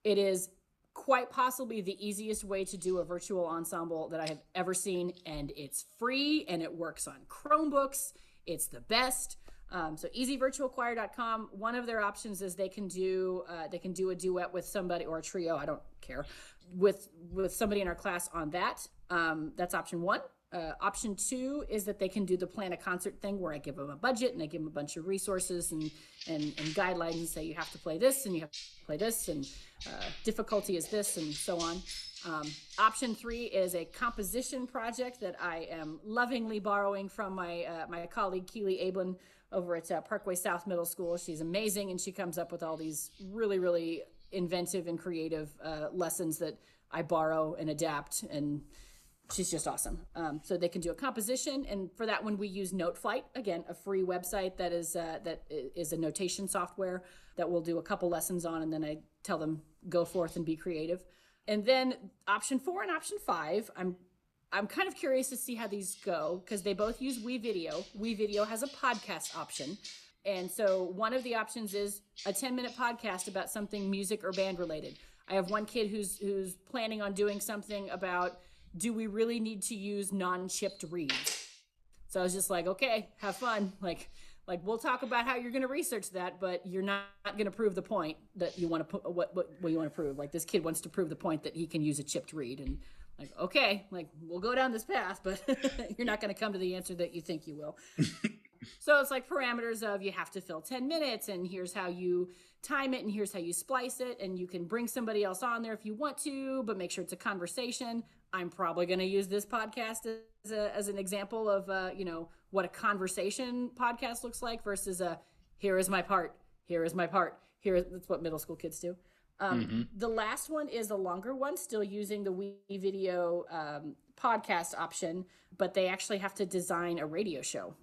It is quite possibly the easiest way to do a virtual ensemble that I have ever seen, and it's free and it works on Chromebooks. It's the best. Um, so easyvirtualchoir.com. One of their options is they can do uh, they can do a duet with somebody or a trio. I don't care with with somebody in our class on that. Um, that's option one. Uh, option two is that they can do the plan a concert thing where I give them a budget and I give them a bunch of resources and, and, and guidelines and say you have to play this and you have to play this and uh, difficulty is this and so on. Um, option three is a composition project that I am lovingly borrowing from my uh, my colleague Keely Ablin over at uh, Parkway South Middle School. She's amazing, and she comes up with all these really, really inventive and creative uh, lessons that I borrow and adapt, and she's just awesome. Um, so they can do a composition, and for that one, we use Noteflight again, a free website that is uh, that is a notation software that we'll do a couple lessons on, and then I tell them go forth and be creative. And then option four and option five, I'm I'm kind of curious to see how these go because they both use WeVideo. WeVideo has a podcast option. And so one of the options is a 10 minute podcast about something music or band related. I have one kid who's who's planning on doing something about do we really need to use non-chipped reeds? So I was just like, okay, have fun. Like like we'll talk about how you're going to research that, but you're not, going to prove the point that you want to put what, what what you want to prove. Like this kid wants to prove the point that he can use a chipped reed and like okay, like we'll go down this path, but you're not going to come to the answer that you think you will. so it's like parameters of you have to fill 10 minutes and here's how you time it and here's how you splice it and you can bring somebody else on there if you want to but make sure it's a conversation. I'm probably going to use this podcast as, a, as an example of uh, you know what a conversation podcast looks like versus a here is my part. Here is my part. Here that's what middle school kids do um, mm-hmm. the last one is a longer one still using the we video um, podcast option but they actually have to design a radio show.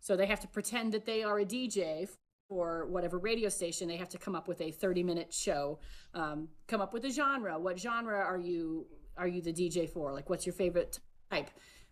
So they have to pretend that they are a dj for whatever radio station. They have to come up with a 30 minute show. Um, come up with a genre. What genre are you are you the dj for? Like what's your favorite type?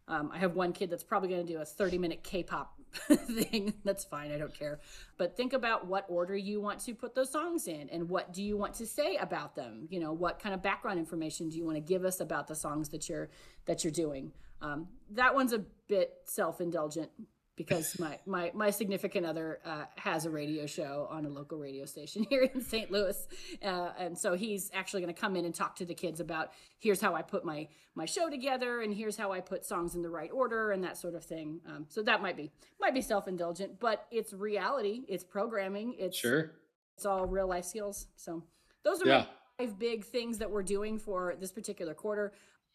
Um, i have one kid that's probably going to do a 30 minute k-pop thing. That's fine. I don't care. But think about what order you want to put those songs in and what do you want to say about them? You know what kind of background information do you want to give us about the songs that you're that you're doing? Um, that one's a bit self-indulgent because my my my significant other uh, has a radio show on a local radio station here in St. Louis, uh, and so he's actually going to come in and talk to the kids about here's how I put my my show together, and here's how I put songs in the right order, and that sort of thing. Um, so that might be might be self indulgent, but it's reality, it's programming, it's sure, it's all real life skills. So those are yeah. my five big things that we're doing for this particular quarter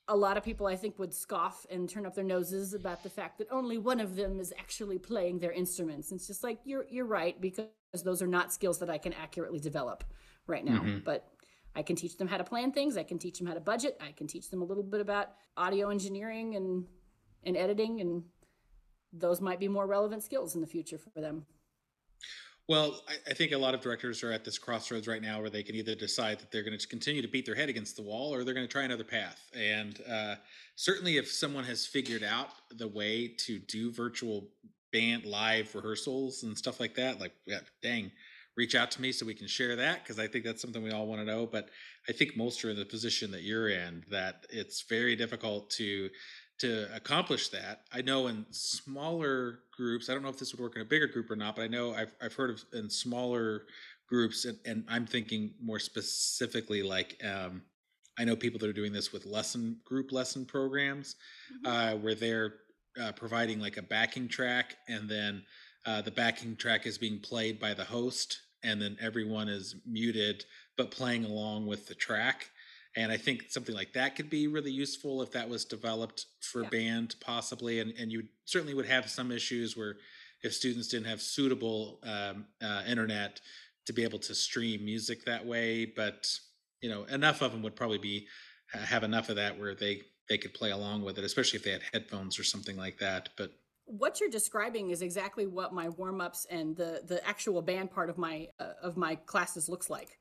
a lot of people I think would scoff and turn up their noses about the fact that only one of them is actually playing their instruments. And it's just like you're you're right because those are not skills that I can accurately develop right now. Mm-hmm. But I can teach them how to plan things. I can teach them how to budget. I can teach them a little bit about audio engineering and and editing and those might be more relevant skills in the future for them. Well, I, I, think a lot of directors are at this crossroads right now where they can either decide that they're going to continue to beat their head against the wall or they're going to try another path. And uh, certainly, if someone has figured out the way to do virtual band live rehearsals and stuff like that, like, yeah, dang, reach out to me so we can share that because I think that's something we all want to know. But I think most are in the position that you're in that it's very difficult to to accomplish that. I know in smaller groups, I don't know if this would work in a bigger group or not, but I know I've, I've heard of in smaller groups, and, and I'm thinking more specifically like um, I know people that are doing this with lesson group lesson programs mm-hmm. uh, where they're uh, providing like a backing track, and then uh, the backing track is being played by the host, and then everyone is muted but playing along with the track and i think something like that could be really useful if that was developed for yeah. band possibly and, and you certainly would have some issues where if students didn't have suitable um, uh, internet to be able to stream music that way but you know enough of them would probably be have enough of that where they they could play along with it especially if they had headphones or something like that but what you're describing is exactly what my warm-ups and the the actual band part of my uh, of my classes looks like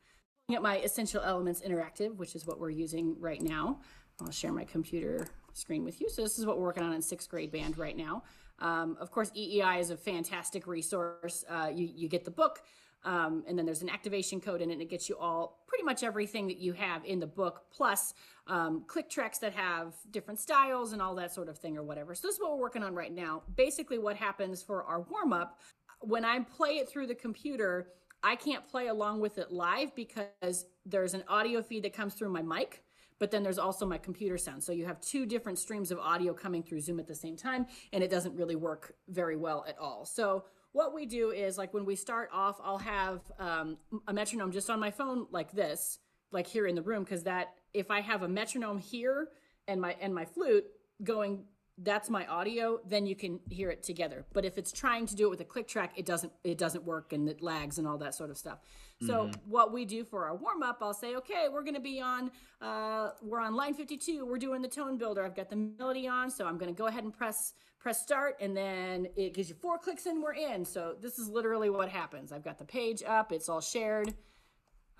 at my Essential Elements Interactive, which is what we're using right now. I'll share my computer screen with you. So this is what we're working on in sixth grade band right now. Um, of course, EEI is a fantastic resource. Uh, you, you get the book, um, and then there's an activation code in it, and it gets you all pretty much everything that you have in the book, plus um, click tracks that have different styles and all that sort of thing or whatever. So this is what we're working on right now. Basically, what happens for our warm up when I play it through the computer, I can't play along with it live because there's an audio feed that comes through my mic, but then there's also my computer sound. So you have two different streams of audio coming through Zoom at the same time, and it doesn't really work very well at all. So what we do is like when we start off, I'll have um, a metronome just on my phone like this, like here in the room, because that if I have a metronome here and my and my flute going that's my audio then you can hear it together. But if it's trying to do it with a click track it doesn't it doesn't work and it lags and all that sort of stuff. So mm-hmm. what we do for our warm up i'll say okay we're going to be on uh, we're on line 52 we're doing the tone builder. I've got the melody on so i'm going to go ahead and press press start and then it gives you four clicks and we're in. So this is literally what happens. I've got the page up. It's all shared.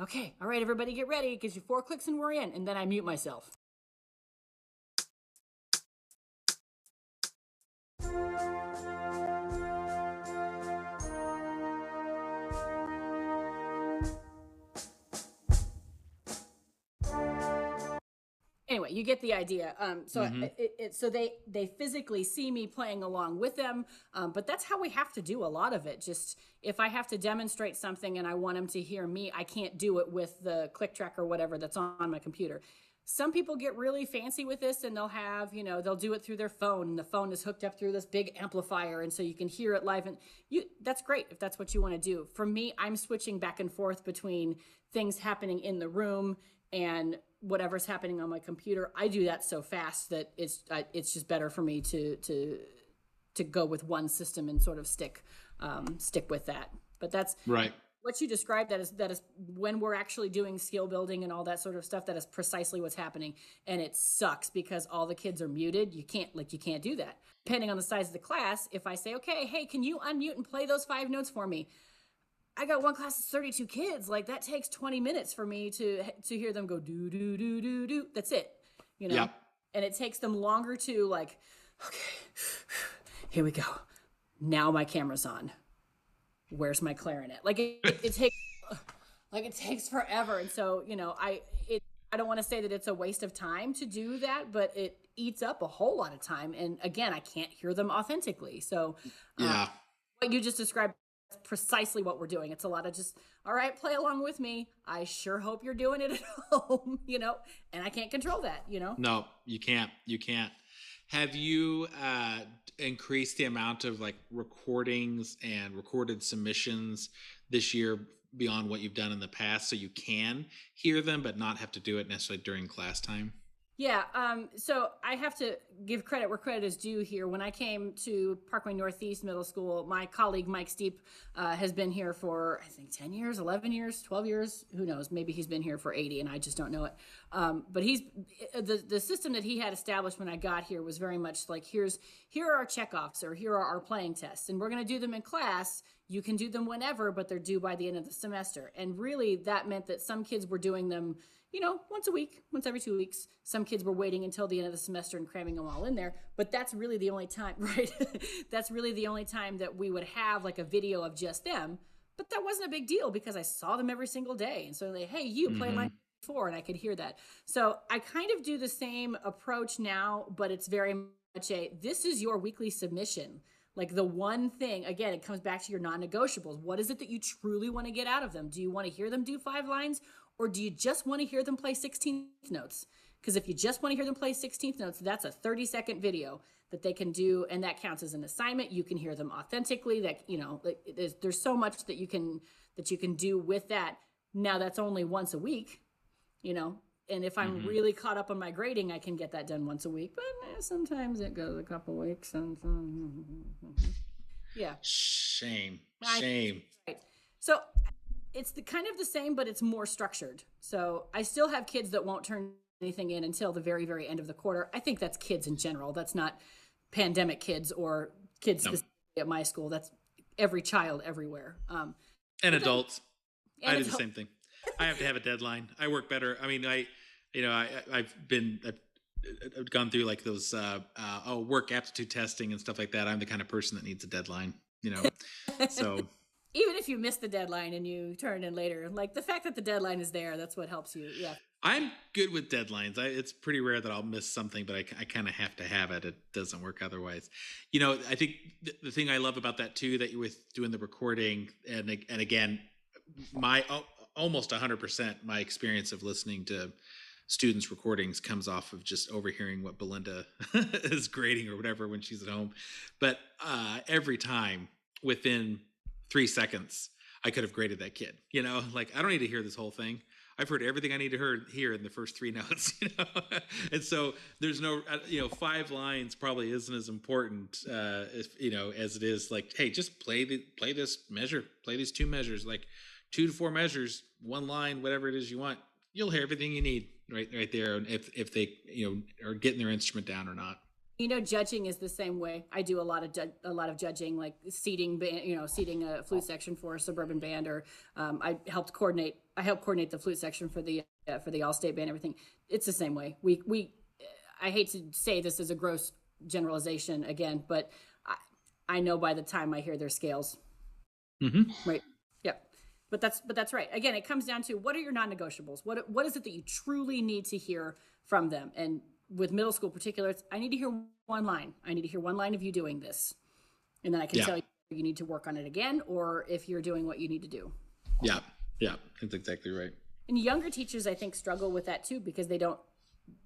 Okay all right everybody get ready. It gives you four clicks and we're in. And then i mute myself anyway you get the idea. Um, so mm-hmm. it, it, so they they physically see me playing along with them um, but that's how we have to do a lot of it. Just if i have to demonstrate something and i want them to hear me i can't do it with the click track or whatever that's on my computer some people get really fancy with this and they'll have you know they'll do it through their phone and the phone is hooked up through this big amplifier and so you can hear it live and you that's great if that's what you want to do. For me i'm switching back and forth between things happening in the room and whatever's happening on my computer. I do that so fast that it's it's just better for me to to to go with one system and sort of stick um, stick with that. But that's right what you described that is that is when we're actually doing skill building and all that sort of stuff that is precisely what's happening and it sucks because all the kids are muted you can't like you can't do that depending on the size of the class if i say okay hey can you unmute and play those five notes for me I got one class of 32 kids. Like that takes 20 minutes for me to to hear them go do do do do do. That's it. You know. Yep. And it takes them longer to like okay. Here we go. Now my camera's on. Where's my clarinet? Like it, it, it takes like it takes forever. And so, you know, I it I don't want to say that it's a waste of time to do that, but it eats up a whole lot of time. And again, I can't hear them authentically. So, um, yeah, what you just described precisely what we're doing. It's a lot of just, all right, play along with me. I sure hope you're doing it at home, you know, and I can't control that, you know? No, you can't. You can't. Have you uh, increased the amount of like recordings and recorded submissions this year beyond what you've done in the past so you can hear them but not have to do it necessarily during class time? Yeah. Um, so I have to give credit where credit is due here. When I came to Parkway Northeast Middle School, my colleague Mike Steep uh, has been here for, I think, 10 years, 11 years, 12 years. Who knows? Maybe he's been here for 80 and I just don't know it. Um, but he's the, the system that he had established when I got here was very much like here's here are our checkoffs or here are our playing tests and we're going to do them in class you can do them whenever but they're due by the end of the semester and really that meant that some kids were doing them you know, once a week, once every two weeks. Some kids were waiting until the end of the semester and cramming them all in there. But that's really the only time, right? that's really the only time that we would have like a video of just them. But that wasn't a big deal because I saw them every single day. And so they, hey, you play mm-hmm. line four, and I could hear that. So I kind of do the same approach now, but it's very much a this is your weekly submission. Like the one thing, again, it comes back to your non negotiables. What is it that you truly want to get out of them? Do you want to hear them do five lines or do you just want to hear them play 16th notes? Because if you just want to hear them play 16th notes, that's a 30 second video that they can do, and that counts as an assignment. You can hear them authentically. That you know, there's, there's so much that you can that you can do with that. Now that's only once a week, you know. And if I'm mm-hmm. really caught up on my grading, I can get that done once a week. But eh, sometimes it goes a couple weeks, and so yeah. Shame, shame. I, right. So it's the kind of the same, but it's more structured. So I still have kids that won't turn anything in until the very, very end of the quarter. I think that's kids in general. That's not pandemic kids or kids no. at my school. That's every child everywhere. Um, and adults. Then, and I do the same thing. I have to have a deadline. I work better. I mean, I, you know, I, I've been, I've, I've gone through like those, uh, uh, oh, work aptitude testing and stuff like that. I'm the kind of person that needs a deadline, you know, so even if you miss the deadline and you turn in later like the fact that the deadline is there that's what helps you yeah. I'm good with deadlines. I, it's pretty rare that i'll miss something but i, I kind of have to have it. It doesn't work otherwise. You know i think th- the thing i love about that too that you with doing the recording and and again my oh, almost 100% my experience of listening to students recordings comes off of just overhearing what belinda is grading or whatever when she's at home. But uh, every time within three seconds, I could have graded that kid. You know, like I don't need to hear this whole thing. I've heard everything I need to hear, hear in the first three notes, you know, and so there's no, uh, you know, five lines probably isn't as important, uh, if, you know, as it is like, hey, just play the play this measure, play these two measures, like two to four measures, one line, whatever it is you want. You'll hear everything you need right right there, and if if they you know are getting their instrument down or not. You know, judging is the same way. I do a lot of ju- a lot of judging, like seating, you know, seating a flute section for a suburban band, or um, I helped coordinate. I helped coordinate the flute section for the uh, for the all state band. Everything. It's the same way. We we. I hate to say this as a gross generalization again, but I, I know by the time I hear their scales. Mm-hmm. Right. Yep. But that's but that's right. Again, it comes down to what are your non-negotiables? What what is it that you truly need to hear from them? And with middle school particular, it's I need to hear one line. I need to hear one line of you doing this. And then I can Yeah. tell you you need to work on it again or if you're doing what you need to do. Yeah, yeah, that's exactly right. And younger teachers I think struggle with that too because they don't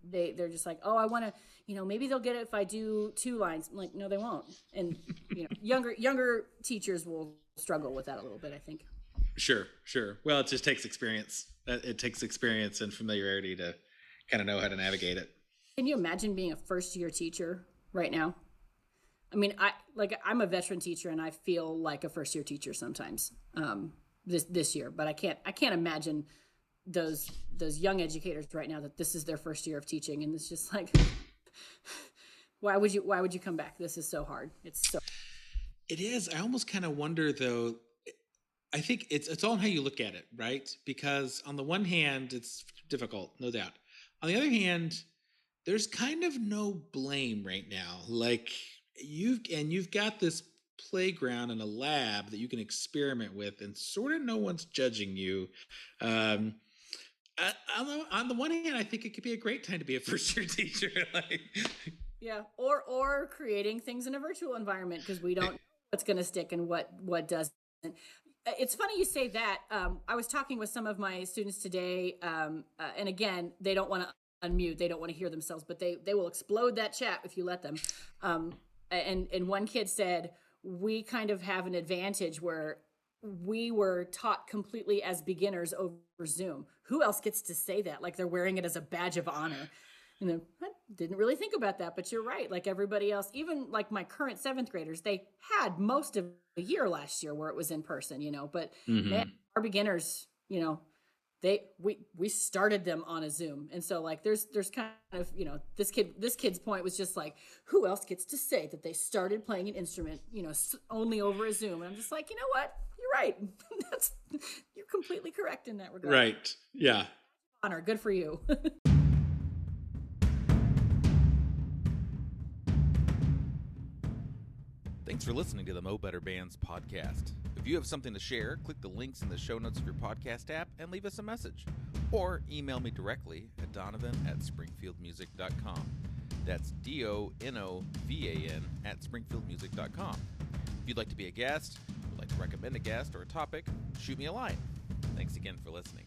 they they're just like, "Oh, I want to, you know, maybe they'll get it if I do two lines." I'm like, "No, they won't." And you know, younger younger teachers will struggle with that a little bit, I think. Sure, sure. Well, it just takes experience. It takes experience and familiarity to kind of know how to navigate it. Can you imagine being a first year teacher right now? I mean, I like I'm a veteran teacher and I feel like a first year teacher sometimes um, this this year, but I can't I can't imagine those those young educators right now that this is their first year of teaching and it's just like why would you why would you come back? This is so hard. It's so It is. I almost kind of wonder though. I think it's it's all how you look at it, right? Because on the one hand, it's difficult, no doubt. On the other hand, there's kind of no blame right now. Like you've and you've got this playground and a lab that you can experiment with, and sort of no one's judging you. Um, on, the, on the one hand, I think it could be a great time to be a first year teacher. like, yeah, or or creating things in a virtual environment because we don't know what's going to stick and what what doesn't. Uh, It's funny you say that. Um, I was talking with some of my students today, um, uh, and again, they don't want to unmute. They don't want to hear themselves, but they they will explode that chat if you let them. Um, and and one kid said we kind of have an advantage where we were taught completely as beginners over Zoom. Who else gets to say that? Like they're wearing it as a badge of honor. And then I didn't really think about that, but you're right. Like everybody else, even like my current seventh graders, they had most of the year last year where it was in person, you know. But Mhm. man, our beginners, you know, they we we started them on a Zoom, and so like there's there's kind of you know this kid this kid's point was just like who else gets to say that they started playing an instrument, you know, only over a Zoom? And I'm just like, you know what, you're right. That's you're completely correct in that regard. right. Yeah. honor, good for you. Thanks for listening to the Mo Better Bands podcast. If you have something to share, click the links in the show notes of your podcast app and leave us a message. Or email me directly at donovan at springfieldmusic.com. That's D O N O V A N at springfieldmusic.com. If you'd like to be a guest, would like to recommend a guest or a topic, shoot me a line. Thanks again for listening.